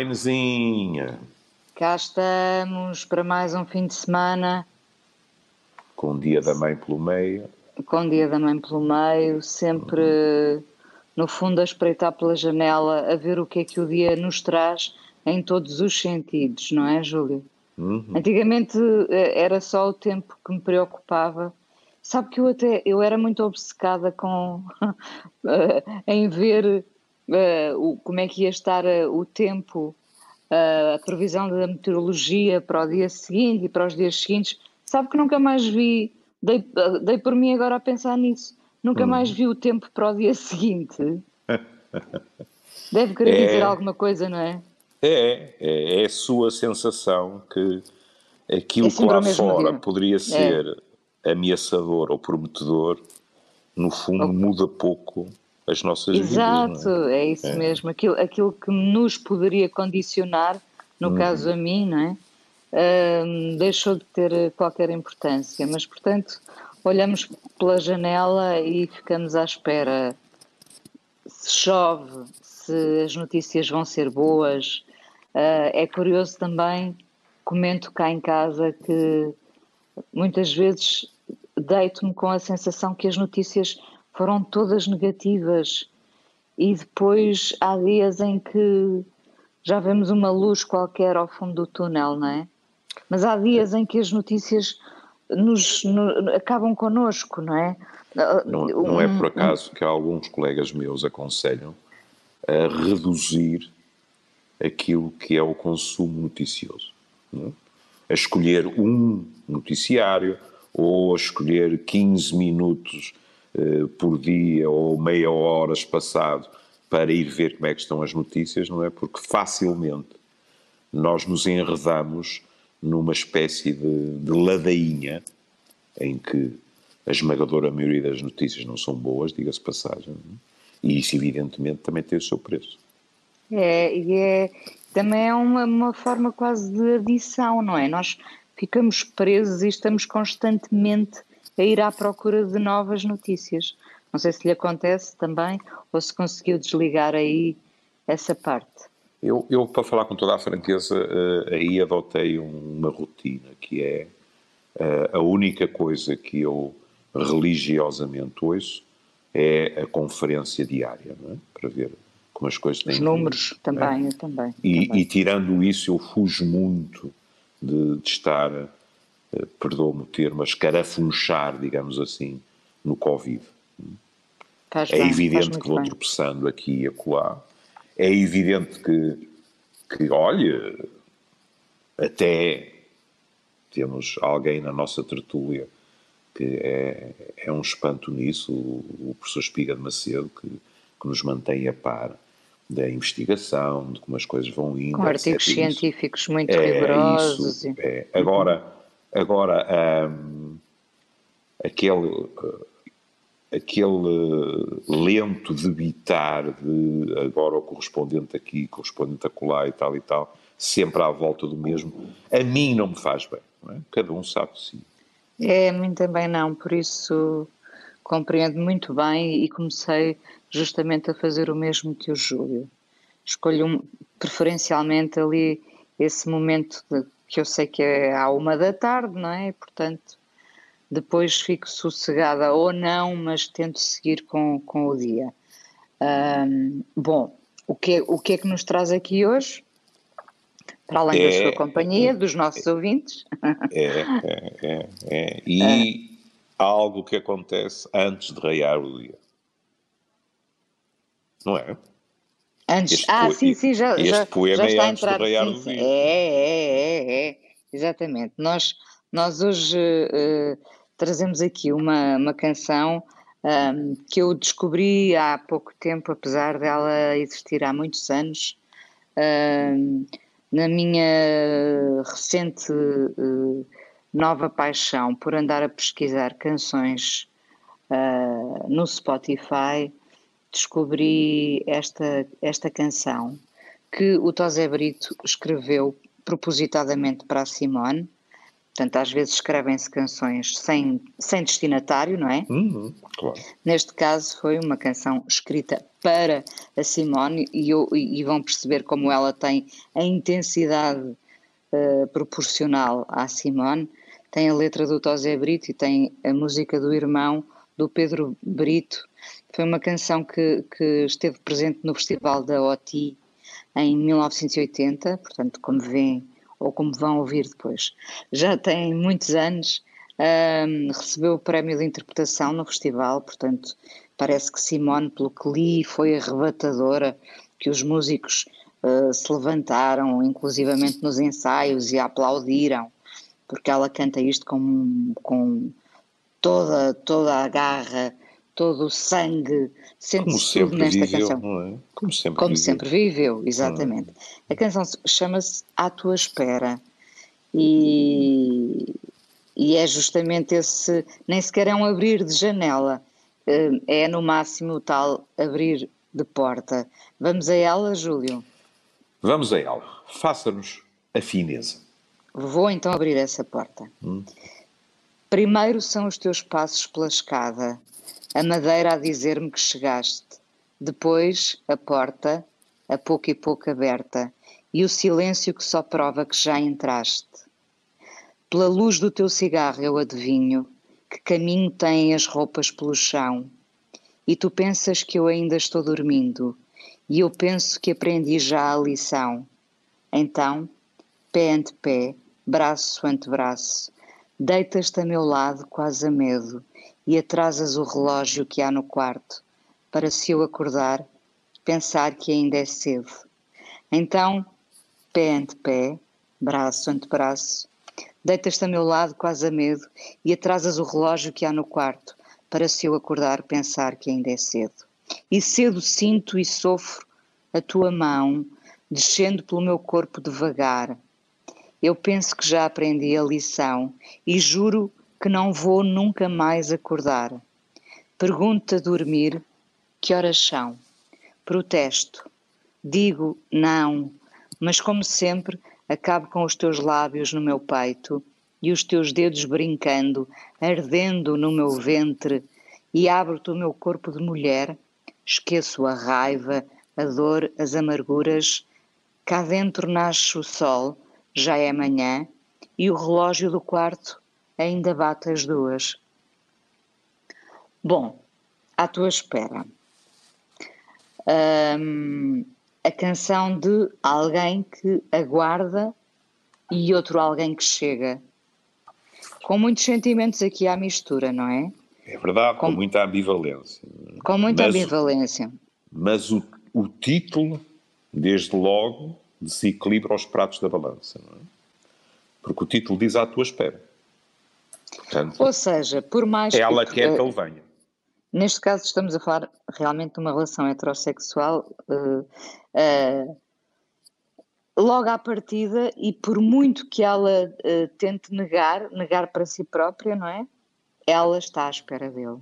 Inezinha. Cá estamos para mais um fim de semana. Com o Dia da Mãe pelo meio. Com o Dia da Mãe pelo meio, sempre no fundo a espreitar pela janela, a ver o que é que o dia nos traz em todos os sentidos, não é, Júlio? Uhum. Antigamente eh, era só o tempo que me preocupava. Sabe que eu até eu era muito obcecada com eh, em ver uh, o, como é que ia estar uh, o tempo, uh, a previsão da meteorologia para o dia seguinte e para os dias seguintes. Sabe que nunca mais vi, dei, dei por mim agora a pensar nisso, nunca hum. mais vi o tempo para o dia seguinte. Deve querer é, dizer alguma coisa, não é? É, é, é a sua sensação que aquilo é que lá fora dia. poderia é. ser ameaçador ou prometedor, no fundo muda pouco as nossas Exato, vidas. Exato, é? é? isso é. mesmo. Aquilo, aquilo que nos poderia condicionar, no uhum. caso a mim, não é? Uh, deixou de ter qualquer importância. Mas, portanto, olhamos pela janela e ficamos à espera se chove, se as notícias vão ser boas. Uh, é curioso também, comento cá em casa que muitas vezes deito-me com a sensação que as notícias foram todas negativas. E depois há dias em que já vemos uma luz qualquer ao fundo do túnel, não é? Mas há dias em que as notícias nos, no, acabam connosco, não é? Não, não é por acaso que alguns colegas meus aconselham a reduzir aquilo que é o consumo noticioso. É? A escolher um noticiário ou a escolher 15 minutos por dia ou meia hora espaçado para ir ver como é que estão as notícias, não é? Porque facilmente nós nos enredamos numa espécie de, de ladainha em que a esmagadora maioria das notícias não são boas, diga-se passagem, é? e isso evidentemente também tem o seu preço. É, e é, também é uma, uma forma quase de adição, não é? Nós ficamos presos e estamos constantemente a ir à procura de novas notícias. Não sei se lhe acontece também ou se conseguiu desligar aí essa parte. Eu, eu para falar com toda a franqueza, uh, aí adotei uma rotina que é uh, a única coisa que eu religiosamente ouço é a conferência diária, é? para ver como as coisas têm Os números é? também, eu também. E, também. e, tirando isso, eu fujo muito de, de estar eh, perdoa-me o termo, a escarafunchar, digamos assim, no Covid. Faz é bem, evidente que vou bem. tropeçando aqui e acolá. É evidente que, que, olha, até temos alguém na nossa tertúlia que é, é um espanto nisso, o, o professor Espiga de Macedo, que, que nos mantém a par da investigação, de como as coisas vão indo. Com artigos científicos muito é, rigorosos. Isso, é. Agora, Agora, um, aquele, aquele lento debitar de agora o correspondente aqui, correspondente acolá e tal e tal, sempre à volta do mesmo, a mim não me faz bem. É? Cada um sabe de si. É, a mim também não, por isso compreendo muito bem e comecei justamente a fazer o mesmo que o Júlio. Escolho preferencialmente ali esse momento de que eu sei que é à uma da tarde, não é? Portanto, depois fico sossegada ou não, mas tento seguir com, com o dia. Um, bom, o que, é, o que é que nos traz aqui hoje? Para além é, da sua companhia, dos nossos é, ouvintes. É, é, é, é. E ah. algo que acontece antes de raiar o dia. Não é? Antes, este ah, sim, sim, já, este já, poema já é está é a entrar. Sim, sim. É, é, é, é, exatamente. Nós, nós hoje uh, trazemos aqui uma, uma canção um, que eu descobri há pouco tempo, apesar dela existir há muitos anos, um, na minha recente uh, nova paixão por andar a pesquisar canções uh, no Spotify descobri esta, esta canção que o Tosé Brito escreveu propositadamente para a Simone Portanto, às vezes escrevem-se canções sem, sem destinatário, não é? Uhum, claro. Neste caso foi uma canção escrita para a Simone e, e vão perceber como ela tem a intensidade uh, proporcional à Simone. Tem a letra do Tosé Brito e tem a música do irmão do Pedro Brito. Foi uma canção que, que esteve presente no Festival da OTI em 1980, portanto, como vêem ou como vão ouvir depois. Já tem muitos anos, um, recebeu o prémio de interpretação no festival, portanto, parece que Simone, pelo que li, foi arrebatadora, que os músicos uh, se levantaram, inclusivamente nos ensaios, e a aplaudiram, porque ela canta isto com, com toda, toda a garra, todo o sangue, sente-se tudo nesta viveu, canção. É? Como sempre Como viveu. sempre viveu, exatamente. A canção chama-se À Tua Espera e, e é justamente esse, nem sequer é um abrir de janela, eh, é no máximo o tal abrir de porta. Vamos a ela, Júlio? Vamos a ela. Faça-nos a fineza. Vou então abrir essa porta. Hum. Primeiro são os teus passos pela escada, a madeira a dizer-me que chegaste. Depois, a porta, a pouco e pouco aberta, e o silêncio que só prova que já entraste. Pela luz do teu cigarro eu adivinho que caminho têm as roupas pelo chão. E tu pensas que eu ainda estou dormindo, e eu penso que aprendi já a lição. Então, pé ante pé, braço ante braço, deitas-te a meu lado quase a medo e atrasas o relógio que há no quarto para se eu acordar, pensar que ainda é cedo. Então, pé ante pé, braço ante braço, deitas-te a meu lado quase a medo e atrasas o relógio que há no quarto para se eu acordar, pensar que ainda é cedo. E cedo sinto e sofro a tua mão descendo pelo meu corpo devagar. Eu penso que já aprendi a lição e juro que não vou nunca mais acordar. Pergunto a dormir que horas são. Protesto. Digo não, mas como sempre, acabo com os teus lábios no meu peito e os teus dedos brincando, ardendo no meu ventre, e abro-te o meu corpo de mulher, esqueço a raiva, a dor, as amarguras. Cá dentro nasce o sol, já é manhã, e o relógio do quarto ainda bate as duas. Bom, à tua espera. Um, a canção de alguém que aguarda e outro alguém que chega. Com muitos sentimentos aqui à mistura, não é? É verdade, com, com muita ambivalência. Com muita mas, ambivalência. Mas o, o título, desde logo, desequilibra os pratos da balança, não é? Porque o título diz à tua espera. Portanto, Ou seja, por mais ela que, quer que ele venha. Neste caso estamos a falar realmente de uma relação heterossexual uh, uh, logo à partida e por muito que ela uh, tente negar, negar para si própria, não é? Ela está à espera dele.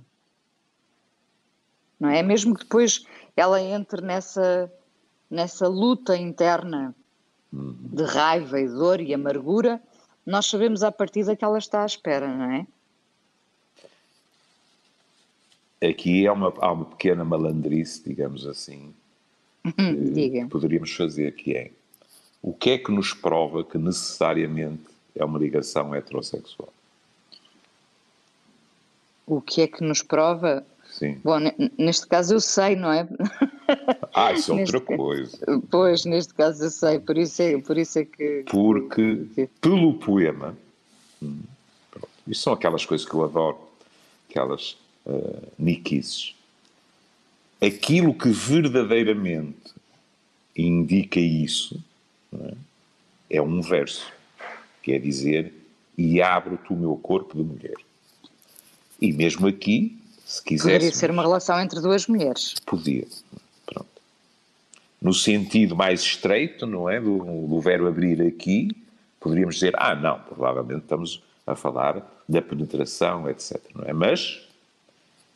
Não é? Mesmo que depois ela entre nessa, nessa luta interna de raiva e dor e amargura, nós sabemos à partida que ela está à espera, não é? Aqui há uma, há uma pequena malandrice, digamos assim, que poderíamos fazer, que é o que é que nos prova que necessariamente é uma ligação heterossexual? O que é que nos prova? Sim. Bom, neste caso eu sei, não é? Ah, isso é outra coisa. Pois, neste caso eu sei, por isso é, por isso é que. Porque, pelo poema, hum, isso são aquelas coisas que eu adoro, aquelas uh, niquices. Aquilo que verdadeiramente indica isso é? é um verso, quer dizer, e abro-te o meu corpo de mulher. E mesmo aqui, se quiser. Poderia ser uma relação entre duas mulheres. Podia. No sentido mais estreito, não é? Do, do verbo abrir aqui, poderíamos dizer, ah, não, provavelmente estamos a falar da penetração, etc. Não é? Mas,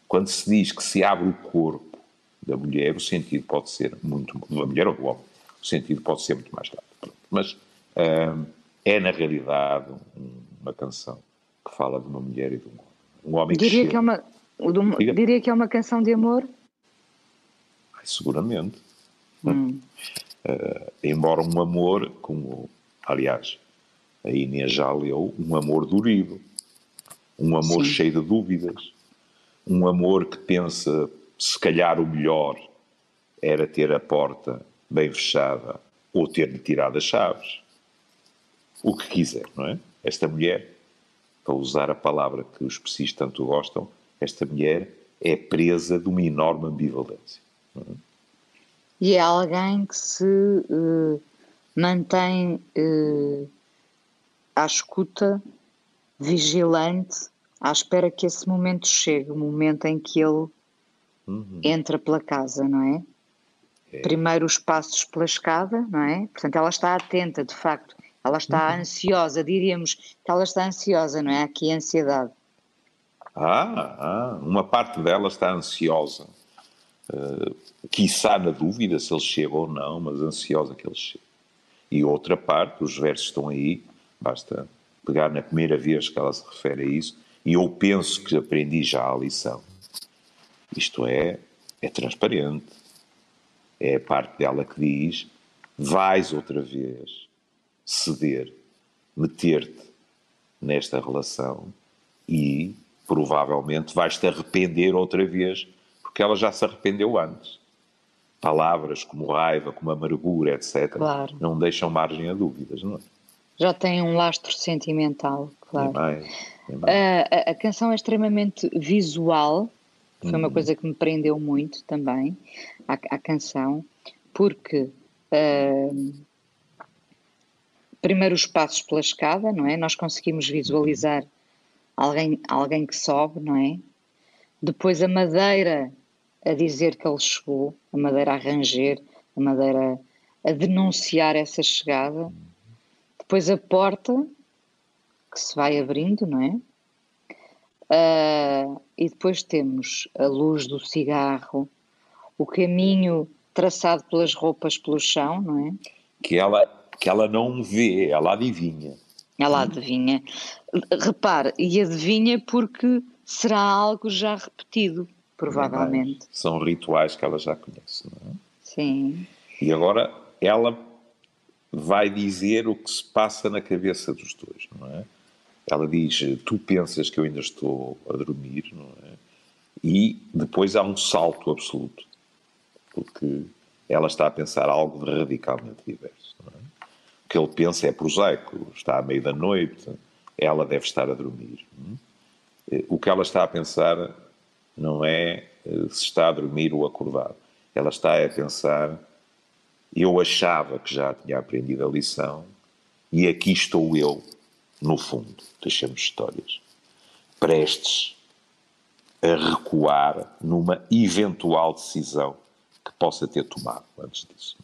quando se diz que se abre o corpo da mulher, o sentido pode ser muito. da mulher ou do homem, o sentido pode ser muito mais largo. Mas uh, é, na realidade, uma canção que fala de uma mulher e de um homem. Um homem diria que, que é uma Diria que é uma canção de amor? Ai, seguramente. Hum. Uh, embora um amor, como aliás a Inês já leu, um amor durido, um amor Sim. cheio de dúvidas, um amor que pensa se calhar o melhor era ter a porta bem fechada ou ter-lhe tirado as chaves. O que quiser, não é? Esta mulher, para usar a palavra que os psis tanto gostam, esta mulher é presa de uma enorme ambivalência. É? E é alguém que se uh, mantém uh, à escuta, vigilante, à espera que esse momento chegue, o momento em que ele uhum. entra pela casa, não é? é? Primeiro os passos pela escada, não é? Portanto, ela está atenta, de facto, ela está uhum. ansiosa, diríamos que ela está ansiosa, não é? Aqui a ansiedade. Ah, ah, uma parte dela está ansiosa, uh, quiçá na dúvida se ele chega ou não, mas ansiosa que ele chegue. E outra parte, os versos estão aí, basta pegar na primeira vez que ela se refere a isso, e eu penso que aprendi já a lição. Isto é, é transparente. É a parte dela que diz: vais outra vez ceder, meter-te nesta relação e provavelmente vais-te arrepender outra vez, porque ela já se arrependeu antes. Palavras como raiva, como amargura, etc., claro. não deixam margem a dúvidas, não é? Já tem um lastro sentimental, claro. mais, mais. A, a, canção é extremamente visual, foi uma uhum. coisa que me prendeu muito também, a, a canção, porque uh, primeiro os passos pela escada, não é? Nós conseguimos visualizar alguém, alguém que sobe, não é? Depois a madeira a dizer que ele chegou, a madeira a ranger, a madeira a denunciar essa chegada. Depois a porta que se vai abrindo, não é? Uh, e depois temos a luz do cigarro, o caminho traçado pelas roupas pelo chão, não é? Que ela, que ela não vê, ela adivinha. Ela adivinha. Repare, e adivinha porque será algo já repetido, provavelmente. São rituais que ela já conhece, não é? Sim. E agora ela vai dizer o que se passa na cabeça dos dois, não é? Ela diz: Tu pensas que eu ainda estou a dormir, não é? E depois há um salto absoluto, porque ela está a pensar algo radicalmente diverso, não é? que ele pensa é prosaico, está à meia da noite, ela deve estar a dormir. O que ela está a pensar não é eh, se está a dormir ou acordado. Ela está a pensar, eu achava que já tinha aprendido a lição e aqui estou eu, no fundo, deixamos histórias, prestes a recuar numa eventual decisão que possa ter tomado antes disso.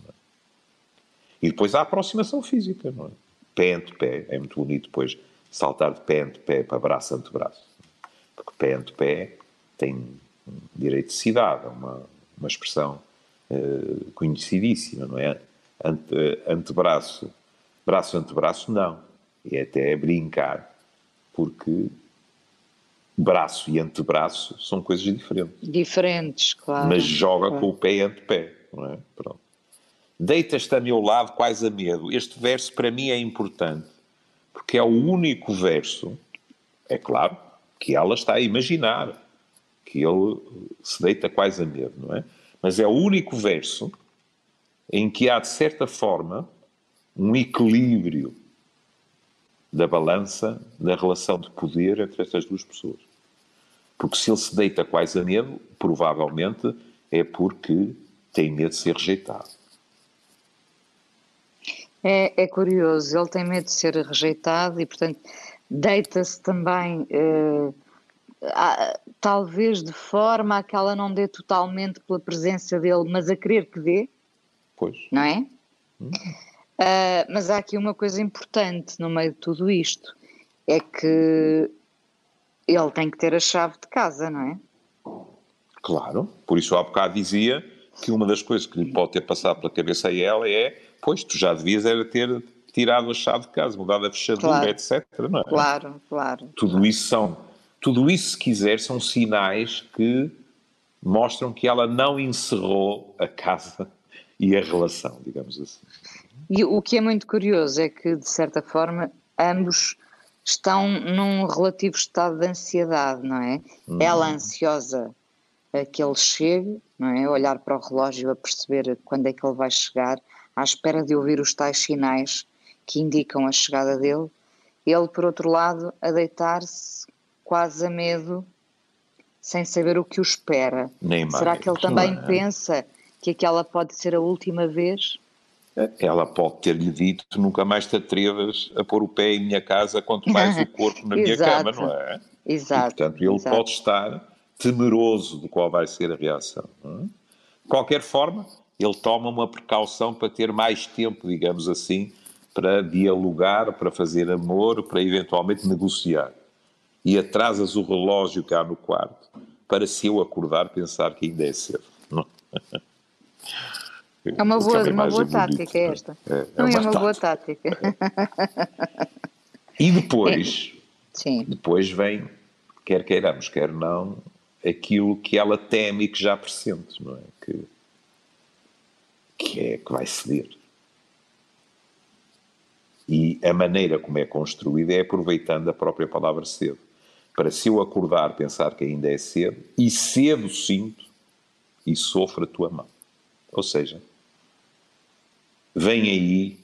E depois há a aproximação física, não é? Pé ante pé, é muito bonito depois saltar de pé ante pé para braço ante braço. Porque pé ante pé tem direito de cidade, é uma, uma expressão uh, conhecidíssima, não é? Ante, antebraço, braço ante braço, não. E é até brincar, porque braço e antebraço são coisas diferentes. Diferentes, claro. Mas joga claro. com o pé ante pé, não é? Pronto. Deitas-te a meu lado quase a medo. Este verso para mim é importante, porque é o único verso, é claro, que ela está a imaginar, que ele se deita quase a medo, não é? Mas é o único verso em que há, de certa forma, um equilíbrio da balança da relação de poder entre estas duas pessoas. Porque se ele se deita quase a medo, provavelmente é porque tem medo de ser rejeitado. É, é curioso, ele tem medo de ser rejeitado e, portanto, deita-se também, eh, talvez de forma a que ela não dê totalmente pela presença dele, mas a querer que dê. Pois. Não é? Hum. Uh, mas há aqui uma coisa importante no meio de tudo isto: é que ele tem que ter a chave de casa, não é? Claro, por isso há bocado dizia que uma das coisas que lhe pode ter passado pela cabeça a ela é Pois, tu já devias era ter tirado a chave de casa, mudado a fechadura, claro. etc. Não é? Claro, claro. Tudo isso são, tudo isso, se quiser, são sinais que mostram que ela não encerrou a casa e a relação, digamos assim. E o que é muito curioso é que, de certa forma, ambos estão num relativo estado de ansiedade, não é? Hum. Ela ansiosa que ele chegue, não é? Olhar para o relógio a perceber quando é que ele vai chegar, à espera de ouvir os tais sinais que indicam a chegada dele. Ele, por outro lado, a deitar-se quase a medo, sem saber o que o espera. Nem Será que ele também é? pensa que aquela pode ser a última vez? Ela pode ter-lhe dito: nunca mais te atrevas a pôr o pé em minha casa, quanto mais o corpo na minha cama, não é? Exato. E, portanto, ele exato. pode estar temeroso de qual vai ser a reação. É? De qualquer forma, ele toma uma precaução para ter mais tempo, digamos assim, para dialogar, para fazer amor, para eventualmente negociar. E atrasas o relógio cá no quarto para, se eu acordar, pensar que ainda é cedo. É uma boa, uma boa tática é esta. É, é Não é uma, uma boa tática. E depois, depois vem, quer queiramos, quer não, aquilo que ela teme e que já pressente, não é? Que, que é que vai ceder. E a maneira como é construída é aproveitando a própria palavra cedo. Para se eu acordar, pensar que ainda é cedo, e cedo sinto e sofro a tua mão. Ou seja, vem aí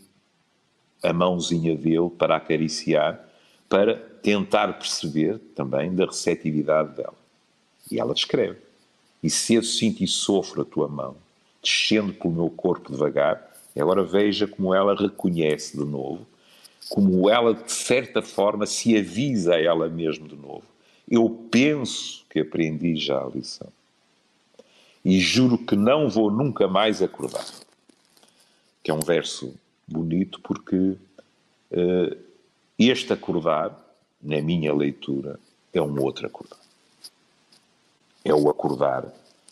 a mãozinha dele para acariciar, para tentar perceber também da receptividade dela. E ela descreve. E cedo sinto e sofro a tua mão, descendo pelo meu corpo devagar. E agora veja como ela reconhece de novo, como ela, de certa forma, se avisa a ela mesma de novo. Eu penso que aprendi já a lição. E juro que não vou nunca mais acordar. Que é um verso bonito porque uh, este acordar, na minha leitura, é um outro acordar. É o acordar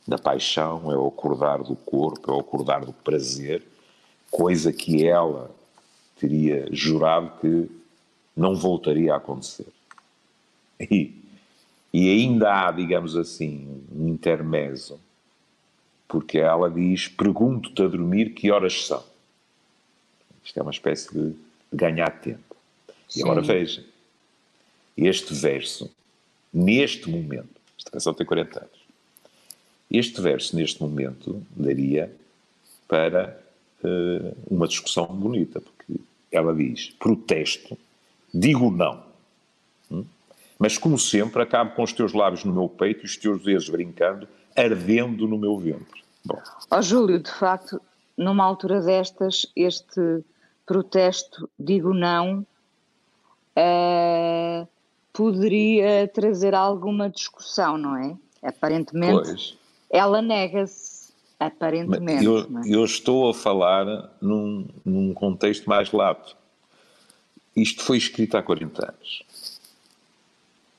da paixão, é o acordar do corpo, é o acordar do prazer, coisa que ela teria jurado que não voltaria a acontecer. E, e ainda há, digamos assim, um intermezzo, porque ela diz: Pergunto-te a dormir que horas são. Isto é uma espécie de ganhar tempo. Sim. E agora veja, este verso, neste momento, esta canção tem 40 anos. Este verso, neste momento, daria para uh, uma discussão bonita, porque ela diz: protesto, digo não. Hum? Mas, como sempre, acabo com os teus lábios no meu peito e os teus dedos brincando, ardendo no meu ventre. Bom. Oh, Júlio, de facto, numa altura destas, este protesto, digo não, uh, poderia trazer alguma discussão, não é? Aparentemente, pois. ela nega-se, aparentemente. Eu, é? eu, estou a falar num, num contexto mais lato. Isto foi escrito há 40 anos.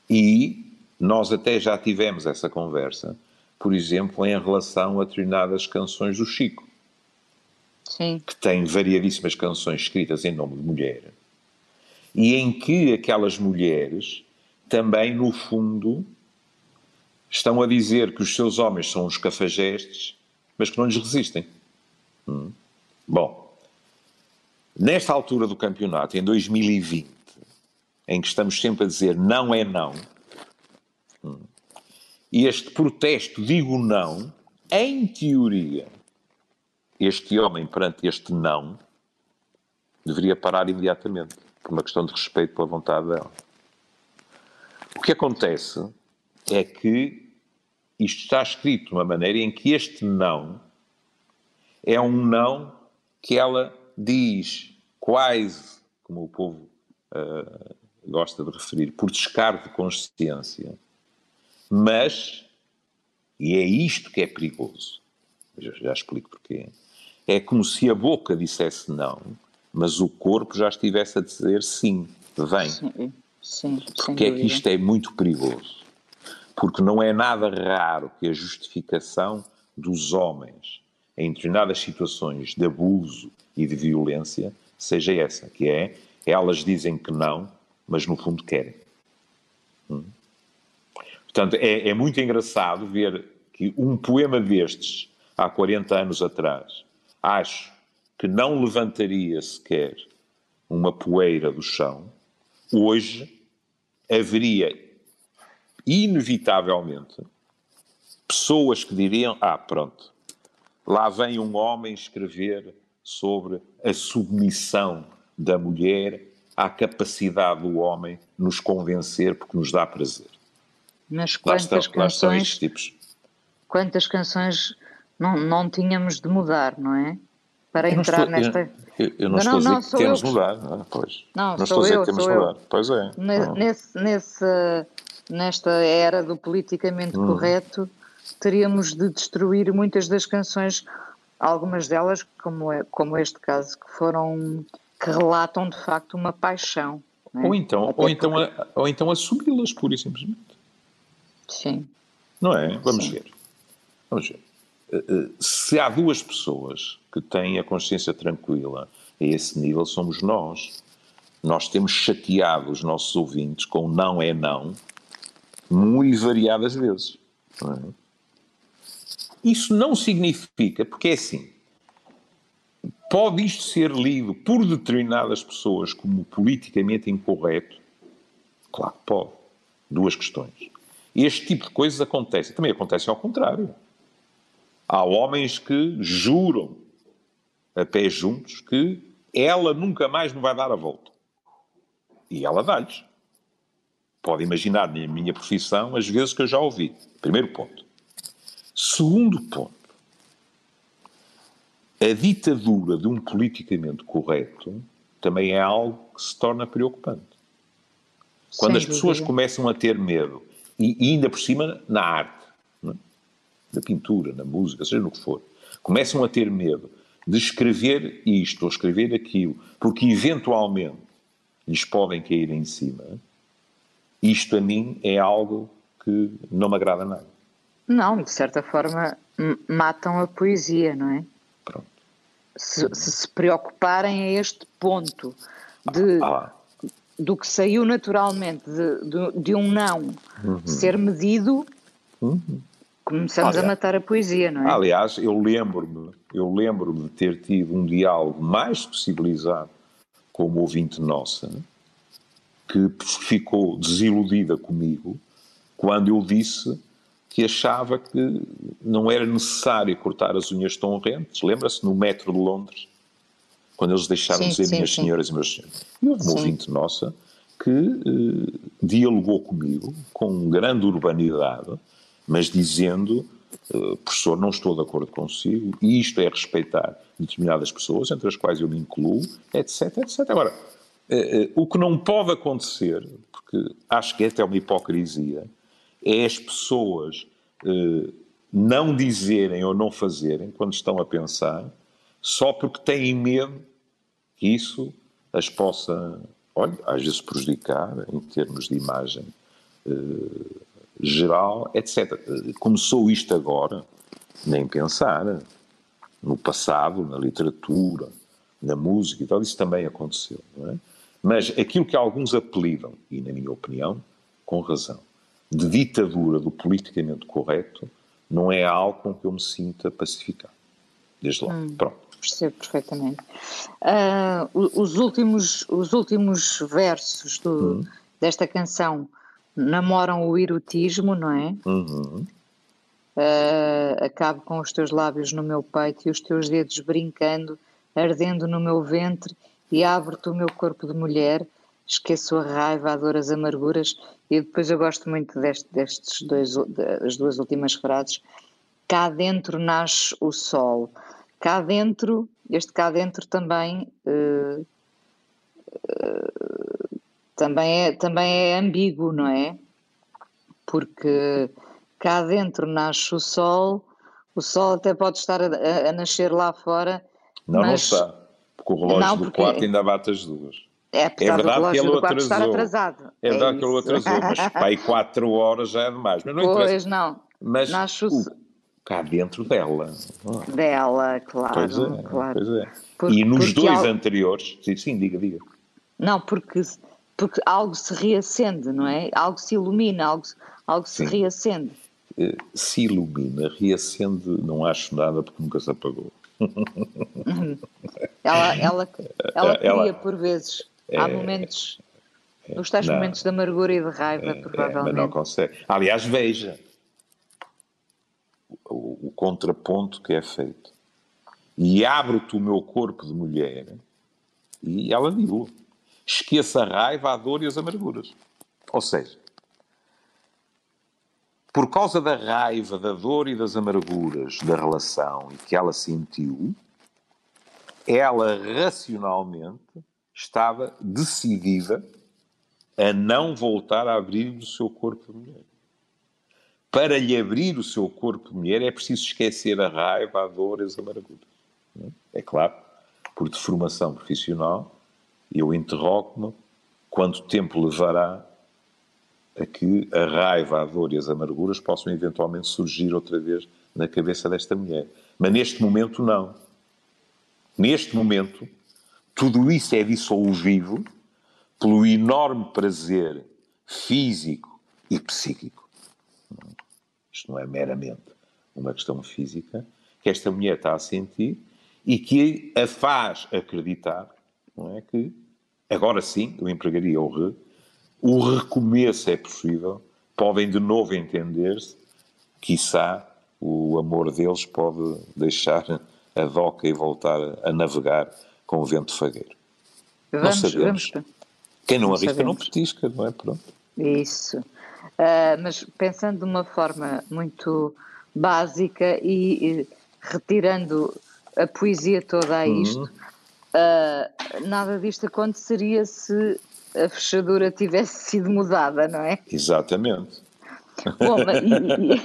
E nós até já tivemos essa conversa, por exemplo, em relação a determinadas canções do Chico. Sim. Que tem variadíssimas canções escritas em nome de mulher. E em que aquelas mulheres também, no fundo, estão a dizer que os seus homens são os cafajestes, mas que não lhes resistem. Hum. Bom, nesta altura do campeonato, em 2020, em que estamos sempre a dizer não é não, hum, e este protesto, digo não, em teoria, este homem perante este não deveria parar imediatamente, por uma questão de respeito pela vontade dela. O que acontece é que isto está escrito de uma maneira em que este não é um não que ela diz quase, como o povo uh, gosta de referir, por descargo de consciência, mas, e é isto que é perigoso, já, já explico porquê, é como se a boca dissesse não, mas o corpo já estivesse a dizer sim, vem. Sim. Sim, Porque é que isto é muito perigoso? Porque não é nada raro que a justificação dos homens em determinadas situações de abuso e de violência seja essa, que é elas dizem que não, mas no fundo querem. Hum? Portanto, é, é muito engraçado ver que um poema destes, há 40 anos atrás, acho que não levantaria sequer uma poeira do chão, hoje haveria inevitavelmente pessoas que diriam: Ah, pronto, lá vem um homem escrever sobre a submissão da mulher à capacidade do homem nos convencer porque nos dá prazer. Mas quantas estão, canções, tipos. quantas canções não, não tínhamos de mudar, não é? Para eu entrar estou, nesta. Eu, eu não, não, estou a dizer que temos de mudar, não, é? pois. Não, não estou a dizer que temos de mudar. Pois é. Nesse, nesse, nesta era do politicamente hum. correto, teríamos de destruir muitas das canções, algumas delas, como, é, como este caso, que foram que relatam de facto uma paixão. É? Ou então, ou então, ou então assumi-las pura e simplesmente. Sim. Não é? Vamos Sim. ver. Vamos ver. Eh, eh, se há duas pessoas que têm a consciência tranquila a esse nível, somos nós. Nós temos chateado os nossos ouvintes com não é não muito variadas vezes. Não é? Isso não significa, porque é assim, pode isto ser lido por determinadas pessoas como politicamente incorreto? Claro que pode. Duas questões. Este tipo de coisas acontece. Também acontece ao contrário. Há homens que juram a pé juntos que ela nunca mais me vai dar a volta. E ela dá-lhes. Pode imaginar na minha profissão as vezes que eu já ouvi. Primeiro ponto. Segundo ponto. A ditadura de um politicamente correto também é algo que se torna preocupante. Quando Sem as pessoas dúvida. começam a ter medo e, e ainda por cima na arte, é? na pintura, na música, seja no que for, começam a ter medo de escrever isto ou escrever aquilo, porque eventualmente lhes podem cair em cima, isto a mim é algo que não me agrada nada. Não, de certa forma matam a poesia, não é? Pronto. Se se, se preocuparem a este ponto de ah, do que saiu naturalmente de, de, de um não uhum. ser medido, uhum. começamos Aliás, a matar a poesia, não é? Aliás, eu lembro-me, eu lembro-me de ter tido um diálogo mais possibilizado com uma ouvinte nossa, que ficou desiludida comigo quando eu disse que achava que não era necessário cortar as unhas tão rentes. Lembra-se no metro de Londres? quando eles deixaram sim, de dizer sim, minhas sim. senhoras e meus senhores. E houve um ouvinte nossa que eh, dialogou comigo com grande urbanidade, mas dizendo, eh, professor, não estou de acordo consigo, e isto é respeitar determinadas pessoas, entre as quais eu me incluo, etc, etc. Agora, o que não pode acontecer, porque acho que é até uma hipocrisia, é as pessoas eh, não dizerem ou não fazerem, quando estão a pensar, só porque têm medo que isso as possa, olha, às vezes prejudicar em termos de imagem eh, geral, etc. Começou isto agora, nem pensar. No passado, na literatura, na música e tal, isso também aconteceu, não é? Mas aquilo que alguns apelidam, e na minha opinião, com razão, de ditadura do politicamente correto, não é algo com que eu me sinta pacificado. Desde lá. Hum. Pronto percebo perfeitamente. Uh, os, últimos, os últimos versos do, uhum. desta canção namoram o erotismo, não é? Uhum. Uh, acabo com os teus lábios no meu peito e os teus dedos brincando, ardendo no meu ventre e abro-te o meu corpo de mulher. Esqueço a raiva, a dor, as amarguras. E depois eu gosto muito deste, destes dois, das duas últimas frases. Cá dentro nasce o sol. Cá dentro, este cá dentro também, uh, uh, também, é, também é ambíguo, não é? Porque cá dentro nasce o sol, o sol até pode estar a, a nascer lá fora. Não, mas... não está, porque o relógio não, porque... do quarto ainda bate as duas. É, é verdade que ele atrasou. Estar atrasado. É verdade é que ele atrasou, mas para aí 4 horas já é demais. Mas não pois não. Mas Nasce o, cá dentro dela. Dela, claro. Pois é, claro. Pois é. Porque, e nos dois algo... anteriores, sim, sim, diga, diga. Não, porque, porque algo se reacende, não é? Algo se ilumina, algo, algo se reacende. Eh, se ilumina, reacende, não acho nada porque nunca se apagou. ela, ela, ela cria ela, por vezes. É, Há momentos, é, os tais não, momentos de amargura e de raiva, é, provavelmente. É, não consegue. Aliás, veja o, o contraponto que é feito. E abro-te o meu corpo de mulher, e ela digo: esqueça a raiva, a dor e as amarguras. Ou seja, por causa da raiva, da dor e das amarguras da relação e que ela sentiu, ela racionalmente estava decidida a não voltar a abrir o seu corpo mulher. Para lhe abrir o seu corpo mulher é preciso esquecer a raiva, a dor e as amarguras. É claro, por deformação profissional, eu interrogo-me quanto tempo levará a que a raiva, a dor e as amarguras possam eventualmente surgir outra vez na cabeça desta mulher. Mas neste momento, não. Neste momento, tudo isso é dissolvido pelo enorme prazer físico e psíquico. Isto não é meramente uma questão física, que esta mulher está a sentir e que a faz acreditar não é, que, agora sim, eu empregaria o re, o recomeço é possível, podem de novo entender-se, quiçá o amor deles pode deixar a doca e voltar a navegar com o vento fagueiro. Vamos, não sabemos. Vamos, Quem não arrisca sabemos. não petisca, não é? Pronto. Isso. Uh, mas pensando de uma forma muito básica e, e retirando a poesia toda a isto, uhum. uh, nada disto aconteceria se a fechadura tivesse sido mudada, não é? Exatamente. Bom, e, e,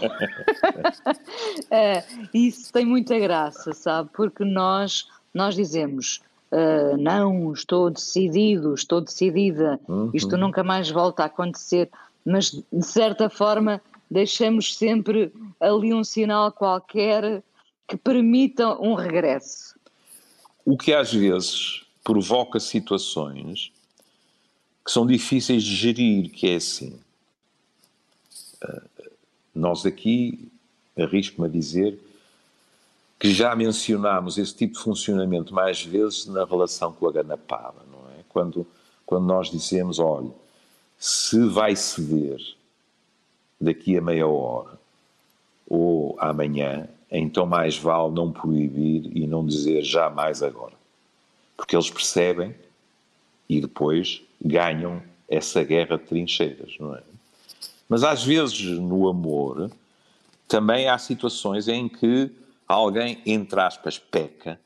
é, isso tem muita graça, sabe? Porque nós, nós dizemos, uh, não, estou decidido, estou decidida, uhum. isto nunca mais volta a acontecer, mas de certa forma deixamos sempre ali um sinal qualquer que permita um regresso. O que às vezes provoca situações que são difíceis de gerir, que é assim. Ah, nós aqui, arrisco-me a dizer, que já mencionámos esse tipo de funcionamento mais vezes na relação com a ganapava, não é? Quando, quando nós dizemos, olha, se vai ceder daqui a meia hora ou amanhã, então mais vale não proibir e não dizer jamais agora. Porque eles percebem e depois ganham essa guerra de trincheiras, não é? Mas às vezes no amor também há situações em que alguém, entre aspas, peca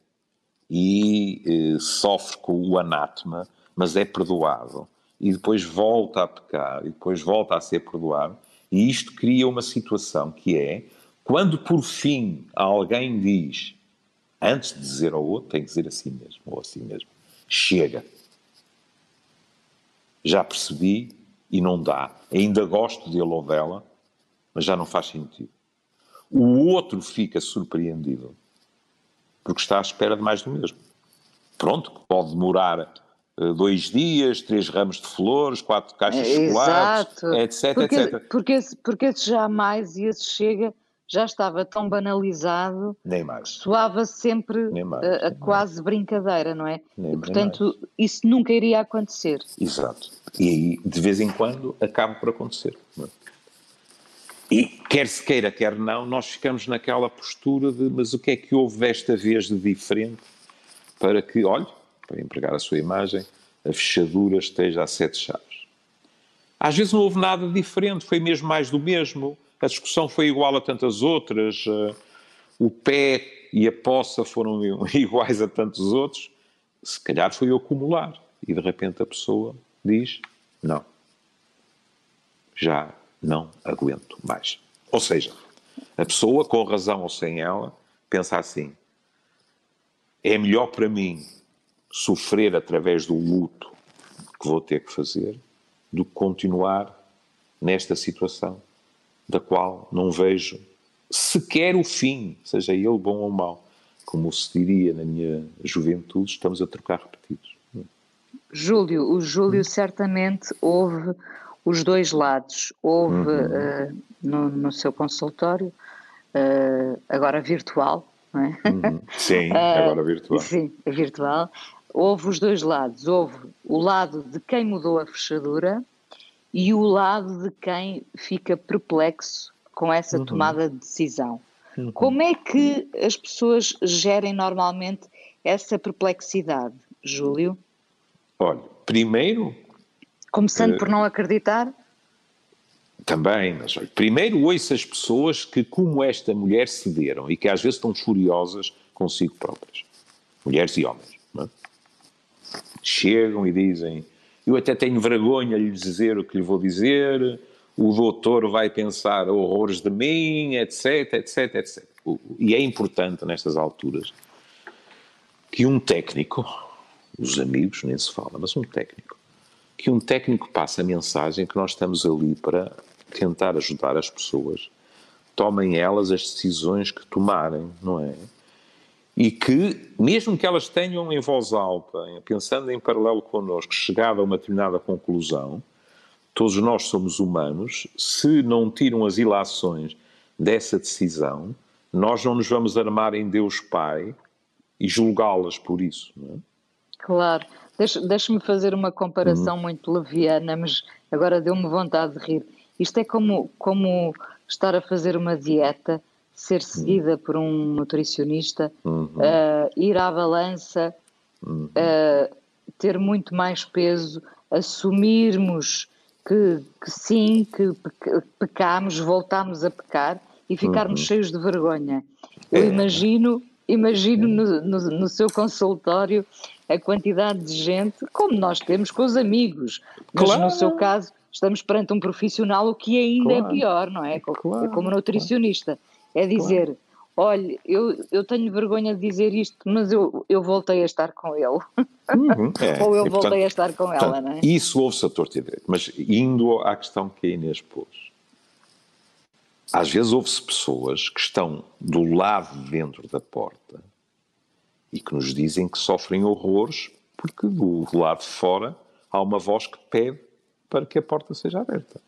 e eh, sofre com o anátema, mas é perdoado. E depois volta a pecar e depois volta a ser perdoado. E isto cria uma situação que é quando por fim alguém diz antes de dizer ao outro tem que dizer assim mesmo ou assim mesmo chega já percebi e não dá. Ainda gosto dele ou dela, mas já não faz sentido. O outro fica surpreendido porque está à espera de mais do mesmo. Pronto, pode demorar uh, dois dias, três ramos de flores, quatro caixas de chocolates, etc, porque, etc. Porque esse, porque esse jamais e esse chega já estava tão banalizado nem mais. soava sempre mais, a, a quase mais. brincadeira, não é? Nem, e, portanto, isso nunca iria acontecer. Exato. E aí, de vez em quando, acaba por acontecer. É? E quer se queira, quer não, nós ficamos naquela postura de mas o que é que houve desta vez de diferente para que, olhe, para empregar a sua imagem, a fechadura esteja a sete chaves. Às vezes não houve nada diferente, foi mesmo mais do mesmo a discussão foi igual a tantas outras, uh, o pé e a poça foram iguais a tantos outros, se calhar foi acumular. E de repente a pessoa diz: Não, já não aguento mais. Ou seja, a pessoa, com razão ou sem ela, pensa assim: é melhor para mim sofrer através do luto que vou ter que fazer do que continuar nesta situação da qual não vejo sequer o fim, seja ele bom ou mau. Como se diria na minha juventude, estamos a trocar repetidos. Júlio, o Júlio certamente houve os dois lados. Houve uhum. uh, no, no, seu consultório, uh, agora virtual, não é? Uhum. Sim, agora virtual. Sim, virtual. Houve os dois lados. Houve o lado de quem mudou a fechadura e o lado de quem fica perplexo com essa uhum. tomada de decisão. Uhum. Como é que as pessoas gerem normalmente essa perplexidade, Júlio? Olha, primeiro. Começando uh, por não acreditar? Também, mas olha, primeiro ouço as pessoas que, como esta mulher, cederam e que às vezes estão furiosas consigo próprias. Mulheres e homens. É? Chegam e dizem: Eu até tenho vergonha de lhe dizer o que lhe vou dizer, o doutor vai pensar horrores de mim, etc, etc, etc. E é importante nestas alturas que um técnico, os amigos nem se fala, mas um técnico, que um técnico passe a mensagem que nós estamos ali para tentar ajudar as pessoas, tomem elas as decisões que tomarem, não é? E que, mesmo que elas tenham em voz alta, pensando em paralelo connosco, chegado a uma determinada conclusão, todos nós somos humanos, se não tiram as ilações dessa decisão, nós não nos vamos armar em Deus Pai e julgá-las por isso. Não é? Claro. Deixa-me fazer uma comparação uhum. muito leviana, mas agora deu-me vontade de rir. Isto é como, como estar a fazer uma dieta, ser seguida uhum. por um nutricionista, uhum. uh, ir à balança, uh, ter muito mais peso, assumirmos que, que sim, que pecamos, voltamos a pecar e ficarmos uhum. cheios de vergonha. Eu é. imagino, imagino no, no, no, seu consultório a quantidade de gente, como nós temos com os amigos, mas claro. no seu caso estamos perante um profissional, o que ainda é claro. é pior, não é? Claro. É como nutricionista. É dizer, olha, eu, eu tenho vergonha de dizer isto, mas eu, eu voltei a estar com ele. Uhum, é. Ou eu e, voltei portanto, a estar com portanto, ela, não é? Isso ouve-se a torto e direito. Mas indo à questão que a Inês pôs, às vezes ouve-se pessoas que estão do lado dentro da porta e que nos dizem que sofrem horrores porque do lado de fora há uma voz que pede para que a porta seja aberta.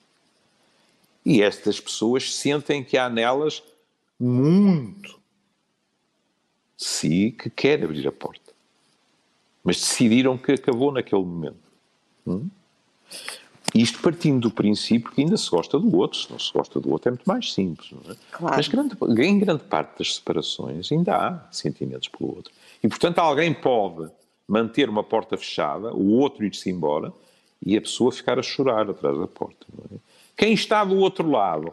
E estas pessoas sentem que há nelas muito si que quer abrir a porta. Mas decidiram que acabou naquele momento. Hum? Isto partindo do princípio que ainda se gosta do outro. Se não se gosta do outro é muito mais simples. É? Claro. Mas grande, em grande parte das separações ainda há sentimentos pelo outro. E, portanto, alguém pode manter uma porta fechada, o outro ir-se embora e a pessoa ficar a chorar atrás da porta. É? Quem está do outro lado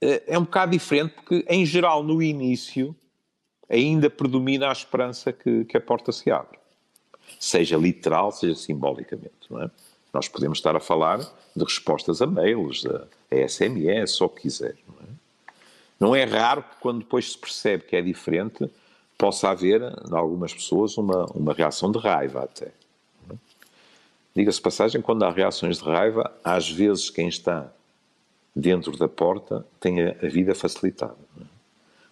é um bocado diferente, porque, em geral, no início, ainda predomina a esperança que, que a porta se abre. Seja literal, seja simbolicamente. Não é? Nós podemos estar a falar de respostas a mails, a, a SMS, ou o que quiser. Não é? não é raro que, quando depois se percebe que é diferente, possa haver, em algumas pessoas, uma, uma reação de raiva até. É? Diga-se passagem, quando há reações de raiva, às vezes quem está dentro da porta tem a, a vida facilitada. É?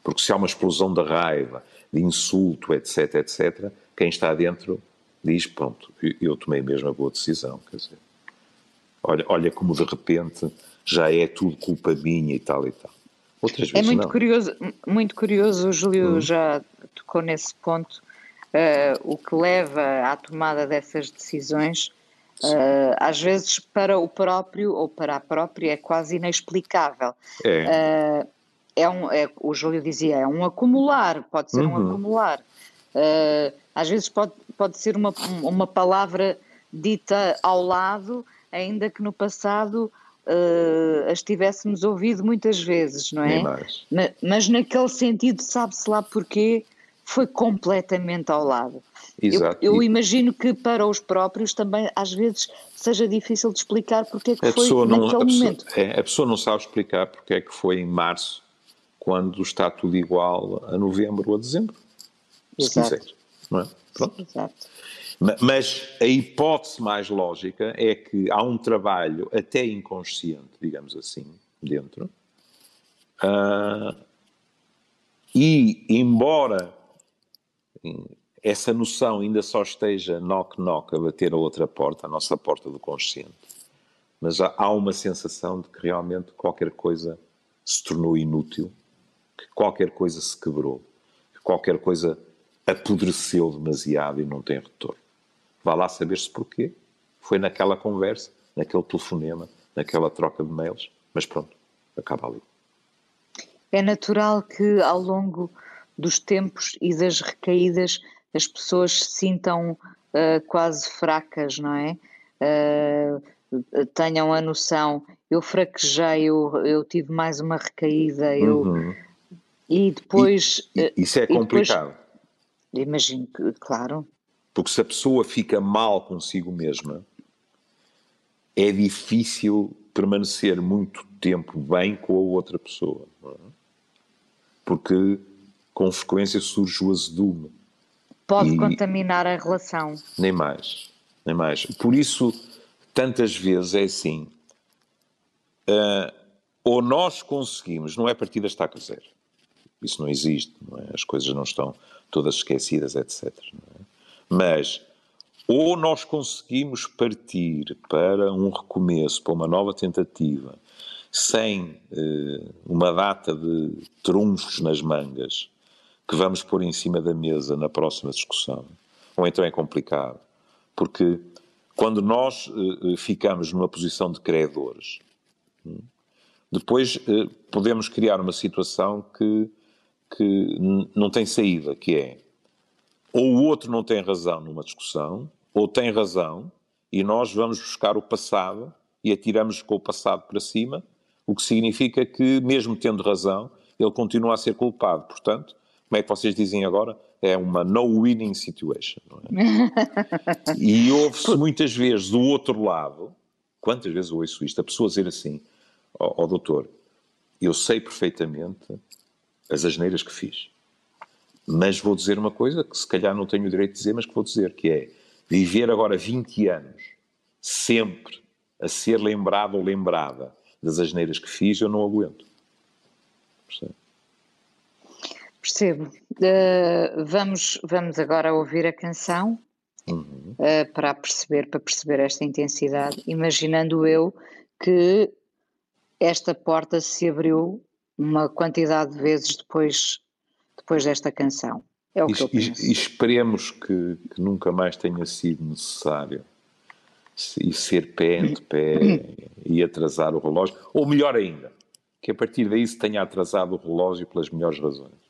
Porque se há uma explosão de raiva, de insulto, etc, etc, quem está dentro diz, pronto, eu tomei mesmo a boa decisão, quer dizer, olha, olha como de repente já é tudo culpa minha e tal e tal. Outras é vezes é muito não. curioso, muito curioso, o Júlio hum. já tocou nesse ponto, uh, o que leva à tomada dessas decisões Uh, às vezes para o próprio ou para a própria é quase inexplicável. É. Uh, é um, é, o Júlio dizia, é um acumular, pode ser uhum. um acumular. Uh, às vezes pode, pode ser uma, uma palavra dita ao lado, ainda que no passado uh, as tivéssemos ouvido muitas vezes, não é? Mas, mas naquele sentido, sabe-se lá porquê, foi completamente ao lado. Exato. Eu, eu, imagino que para os próprios também às vezes seja difícil de explicar porque é que a foi naquele não, a momento. Pessoa, é, a pessoa não sabe explicar porque é que foi em março quando está tudo igual a novembro ou a dezembro. Exato. Se quiser. Não é? Pronto. Exato. Mas a hipótese mais lógica é que há um trabalho até inconsciente, digamos assim, dentro, Uh, e, embora essa noção ainda só esteja knock-knock a bater a outra porta, a nossa porta do consciente, mas há uma sensação de que realmente qualquer coisa se tornou inútil, que qualquer coisa se quebrou, que qualquer coisa apodreceu demasiado e não tem retorno. Vá lá saber-se porquê. Foi naquela conversa, naquele telefonema, naquela troca de mails, mas pronto, acaba ali. É natural que ao longo dos tempos e das recaídas as pessoas se sintam uh, quase fracas, não é? Uh, tenham a noção, eu fraquejei, eu, eu tive mais uma recaída, eu... Uhum. E depois... E, isso é complicado. Depois, imagino que, claro. Porque se a pessoa fica mal consigo mesma, é difícil permanecer muito tempo bem com a outra pessoa. É? Porque com frequência surge o azedume. Pode e... contaminar a relação. Nem mais, nem mais. Por isso, tantas vezes é assim. Uh, ou nós conseguimos, não é partida estaca zero. Isso não existe, não é? as coisas não estão todas esquecidas, etc. É? Mas ou nós conseguimos partir para um recomeço, para uma nova tentativa, sem eh, uma data de trunfos nas mangas que vamos pôr em cima da mesa na próxima discussão, ou então é complicado, porque quando nós eh, ficamos numa posição de credores, hum, depois eh, podemos criar uma situação que, que não tem saída, que é ou o outro não tem razão numa discussão, ou tem razão, e nós vamos buscar o passado e atiramos com o passado para cima, o que significa que, mesmo tendo razão, ele continua a ser culpado. Portanto, como é que vocês dizem agora? É uma no-winning situation. É? e ouve-se muitas vezes do outro lado, quantas vezes eu ouço isto, a pessoa dizer assim, ó oh, oh, doutor, eu sei perfeitamente as asneiras que fiz. Mas vou dizer uma coisa que se calhar não tenho o direito de dizer, mas que vou dizer, que é viver agora 20 anos sempre a ser lembrado ou lembrada das asneiras que fiz, eu não aguento. Percebe? Percebo. Uh, vamos, vamos agora ouvir a canção uhum. uh, para perceber, para perceber esta intensidade, imaginando eu que esta porta se abriu uma quantidade de vezes depois depois desta canção. É o que e, eu penso. E esperemos que, que, nunca mais tenha sido necessário e ser pé ante pé e atrasar o relógio, ou melhor ainda, que a partir daí se tenha atrasado o relógio pelas melhores razões.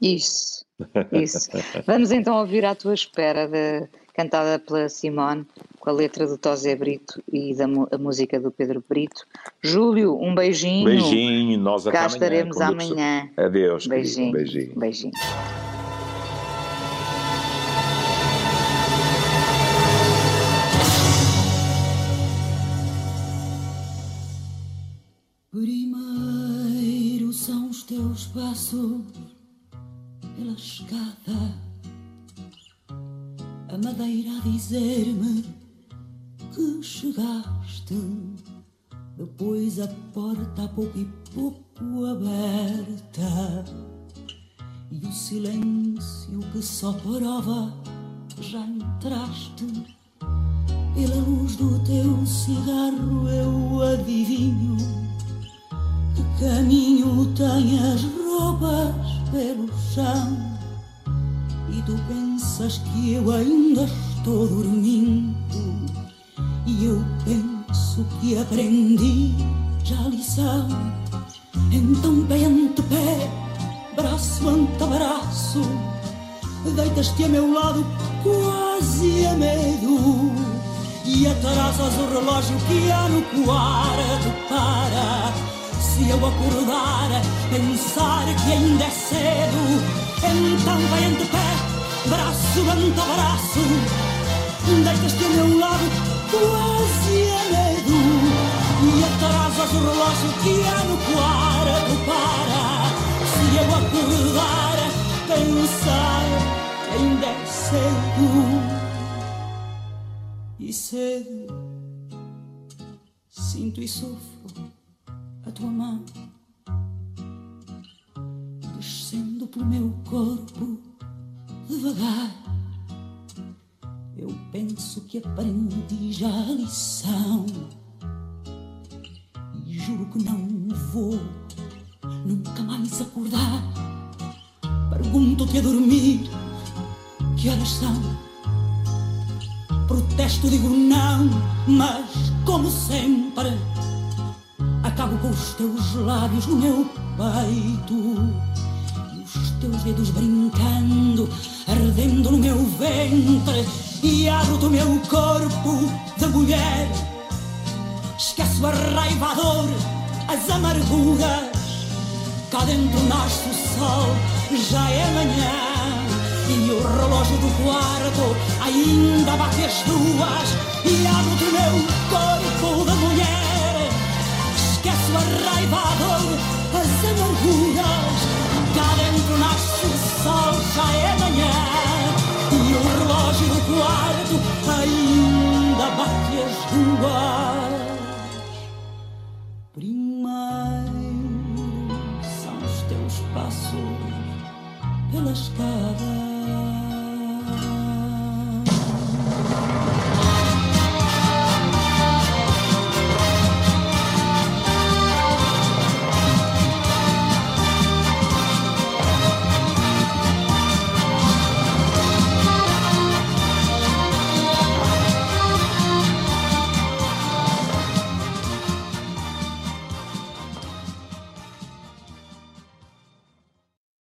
Isso, isso. Vamos então ouvir à tua espera, de, cantada pela Simone, com a letra do Tosé Brito e da a música do Pedro Brito. Júlio, um beijinho. Beijinho, nós até Cá amanhã, estaremos amanhã. Adeus, beijinho. Querido, beijinho. beijinho. Primeiro são os teus passos pela escada, a madeira a dizer-me que chegaste. Depois a porta a pouco e pouco aberta e o silêncio que só prova que já entraste. Pela luz do teu cigarro eu adivinho que caminho tem as roupas pelo chão. E tu pensas que eu ainda estou dormindo. E eu penso que aprendi já a lição. Então pé pé braço ante braço deitas-te a meu lado quase a medo. E atrasas o relógio que há no quarto para se eu acordar, pensar que ainda é cedo, então vai ante pé, braço ante braço, deitas-te ao meu lado, quase a medo, e atrasas o relógio que há no quarto para, se eu acordar, pensar que ainda é cedo, e cedo, sinto e sofro a tua mão pelo meu corpo devagar. Eu penso que aprendi já a lição. E juro que não vou nunca mais acordar. Pergunto-te a dormir que horas são. Protesto, digo não, mas como sempre, acabo com os teus lábios no meu peito e os teus dedos brincando, ardendo no meu ventre. E abro o meu corpo de mulher. Esqueço a raiva, a dor, as amarguras. Cá dentro nasce o sol, já é manhã. E o relógio do quarto ainda bate as duas E abro do meu corpo de mulher Esqueço a raiva, a dor, as amarguras Cá dentro nasce o sol, já é manhã E o relógio do quarto ainda bate as duas Primeiro são os teus passos pelas casas